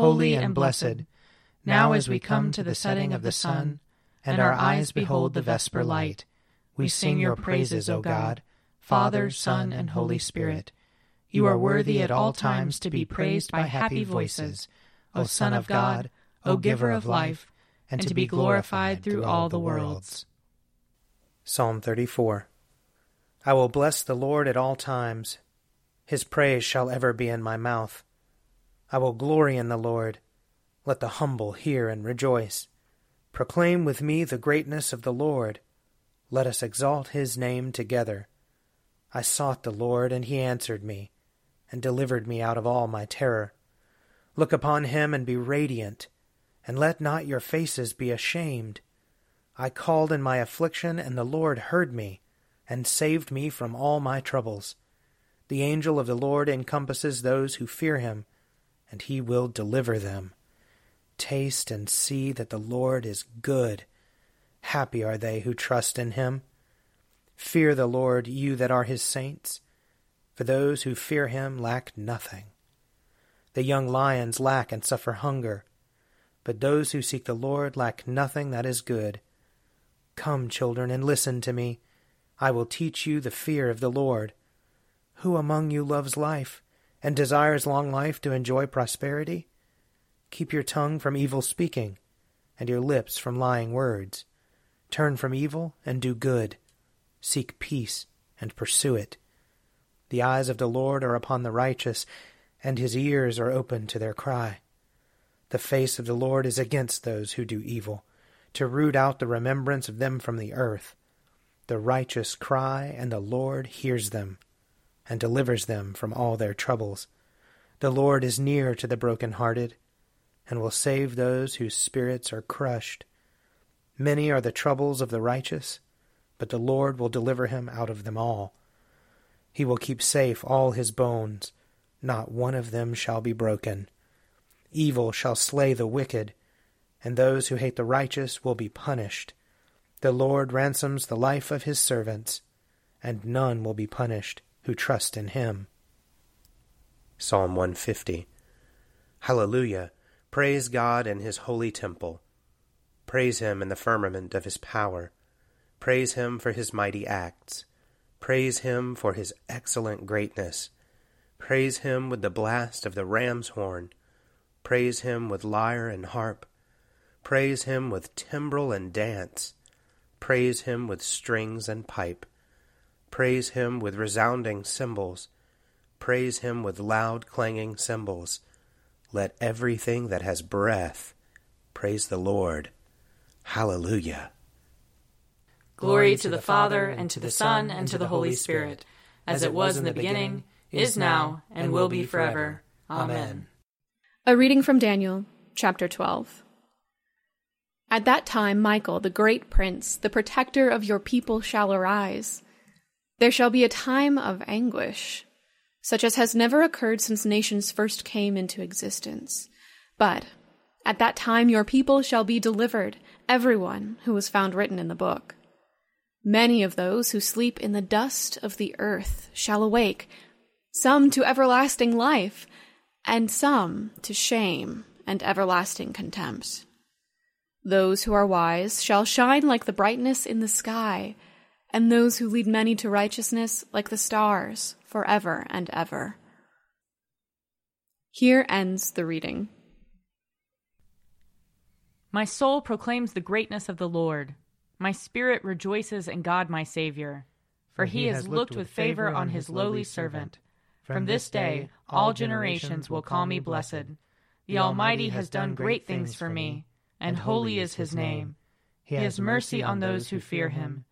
holy and blessed, now as we come to the setting of the sun, and our eyes behold the vesper light, we sing your praises, O God, Father, Son, and Holy Spirit. You are worthy at all times to be praised by happy voices, O Son of God, O Giver of life, and to be glorified through all the worlds. Psalm 34 I will bless the Lord at all times. His praise shall ever be in my mouth. I will glory in the Lord. Let the humble hear and rejoice. Proclaim with me the greatness of the Lord. Let us exalt his name together. I sought the Lord, and he answered me, and delivered me out of all my terror. Look upon him and be radiant, and let not your faces be ashamed. I called in my affliction, and the Lord heard me, and saved me from all my troubles. The angel of the Lord encompasses those who fear him and he will deliver them. Taste and see that the Lord is good. Happy are they who trust in him. Fear the Lord, you that are his saints, for those who fear him lack nothing. The young lions lack and suffer hunger, but those who seek the Lord lack nothing that is good. Come, children, and listen to me. I will teach you the fear of the Lord. Who among you loves life? And desires long life to enjoy prosperity? Keep your tongue from evil speaking, and your lips from lying words. Turn from evil and do good. Seek peace and pursue it. The eyes of the Lord are upon the righteous, and his ears are open to their cry. The face of the Lord is against those who do evil, to root out the remembrance of them from the earth. The righteous cry, and the Lord hears them and delivers them from all their troubles. The Lord is near to the broken-hearted, and will save those whose spirits are crushed. Many are the troubles of the righteous, but the Lord will deliver him out of them all. He will keep safe all his bones, not one of them shall be broken. Evil shall slay the wicked, and those who hate the righteous will be punished. The Lord ransoms the life of his servants, and none will be punished who trust in him. Psalm 150 Hallelujah! Praise God in his holy temple. Praise him in the firmament of his power. Praise him for his mighty acts. Praise him for his excellent greatness. Praise him with the blast of the ram's horn. Praise him with lyre and harp. Praise him with timbrel and dance. Praise him with strings and pipe. Praise him with resounding cymbals. Praise him with loud clanging cymbals. Let everything that has breath praise the Lord. Hallelujah. Glory to the Father, and to the Son, and to the Holy Spirit, as it was in the beginning, is now, and will be forever. Amen. A reading from Daniel, chapter 12. At that time, Michael, the great prince, the protector of your people, shall arise. There shall be a time of anguish, such as has never occurred since nations first came into existence. But at that time your people shall be delivered, everyone who was found written in the book. Many of those who sleep in the dust of the earth shall awake, some to everlasting life, and some to shame and everlasting contempt. Those who are wise shall shine like the brightness in the sky and those who lead many to righteousness like the stars forever and ever. Here ends the reading. My soul proclaims the greatness of the Lord. My spirit rejoices in God my Savior, for he has looked with favor on his lowly servant. From this day all generations will call me blessed. The Almighty has done great things for me, and holy is his name. He has mercy on those who fear him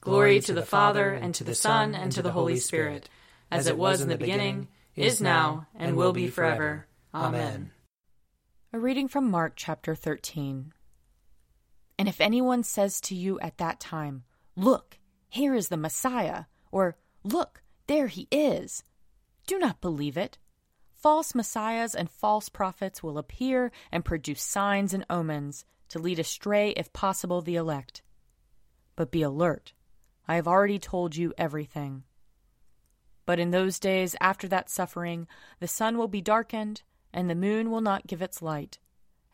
Glory to the Father, and to the Son, and to the Holy Spirit, as it was in the beginning, is now, and will be forever. Amen. A reading from Mark chapter 13. And if anyone says to you at that time, Look, here is the Messiah, or Look, there he is, do not believe it. False messiahs and false prophets will appear and produce signs and omens to lead astray, if possible, the elect. But be alert. I have already told you everything. But in those days after that suffering, the sun will be darkened, and the moon will not give its light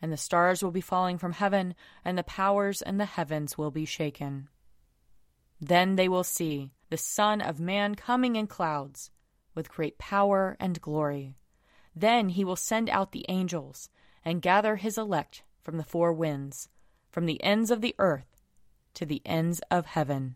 and the stars will be falling from heaven, and the powers and the heavens will be shaken. Then they will see the Son of Man coming in clouds, with great power and glory. Then he will send out the angels, and gather his elect from the four winds, from the ends of the earth to the ends of heaven.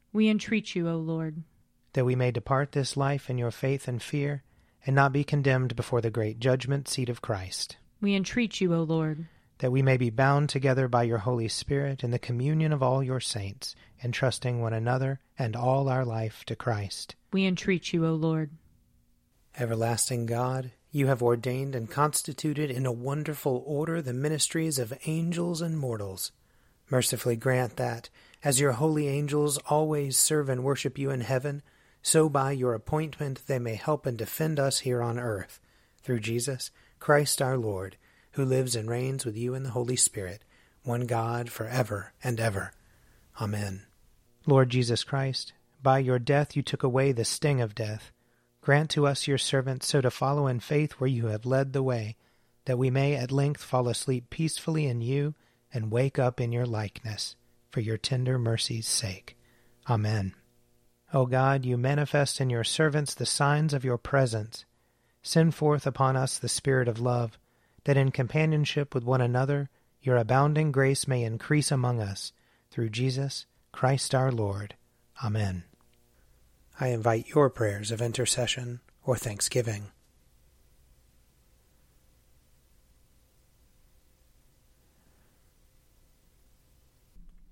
We entreat you, O Lord. That we may depart this life in your faith and fear and not be condemned before the great judgment seat of Christ. We entreat you, O Lord. That we may be bound together by your Holy Spirit in the communion of all your saints, entrusting one another and all our life to Christ. We entreat you, O Lord. Everlasting God, you have ordained and constituted in a wonderful order the ministries of angels and mortals. Mercifully grant that, as your holy angels always serve and worship you in heaven, so by your appointment they may help and defend us here on earth, through Jesus Christ our Lord, who lives and reigns with you in the Holy Spirit, one God, for ever and ever. Amen. Lord Jesus Christ, by your death you took away the sting of death. Grant to us, your servants, so to follow in faith where you have led the way, that we may at length fall asleep peacefully in you and wake up in your likeness, for your tender mercy's sake. Amen. O God, you manifest in your servants the signs of your presence. Send forth upon us the Spirit of love, that in companionship with one another your abounding grace may increase among us, through Jesus Christ our Lord. Amen. I invite your prayers of intercession or thanksgiving.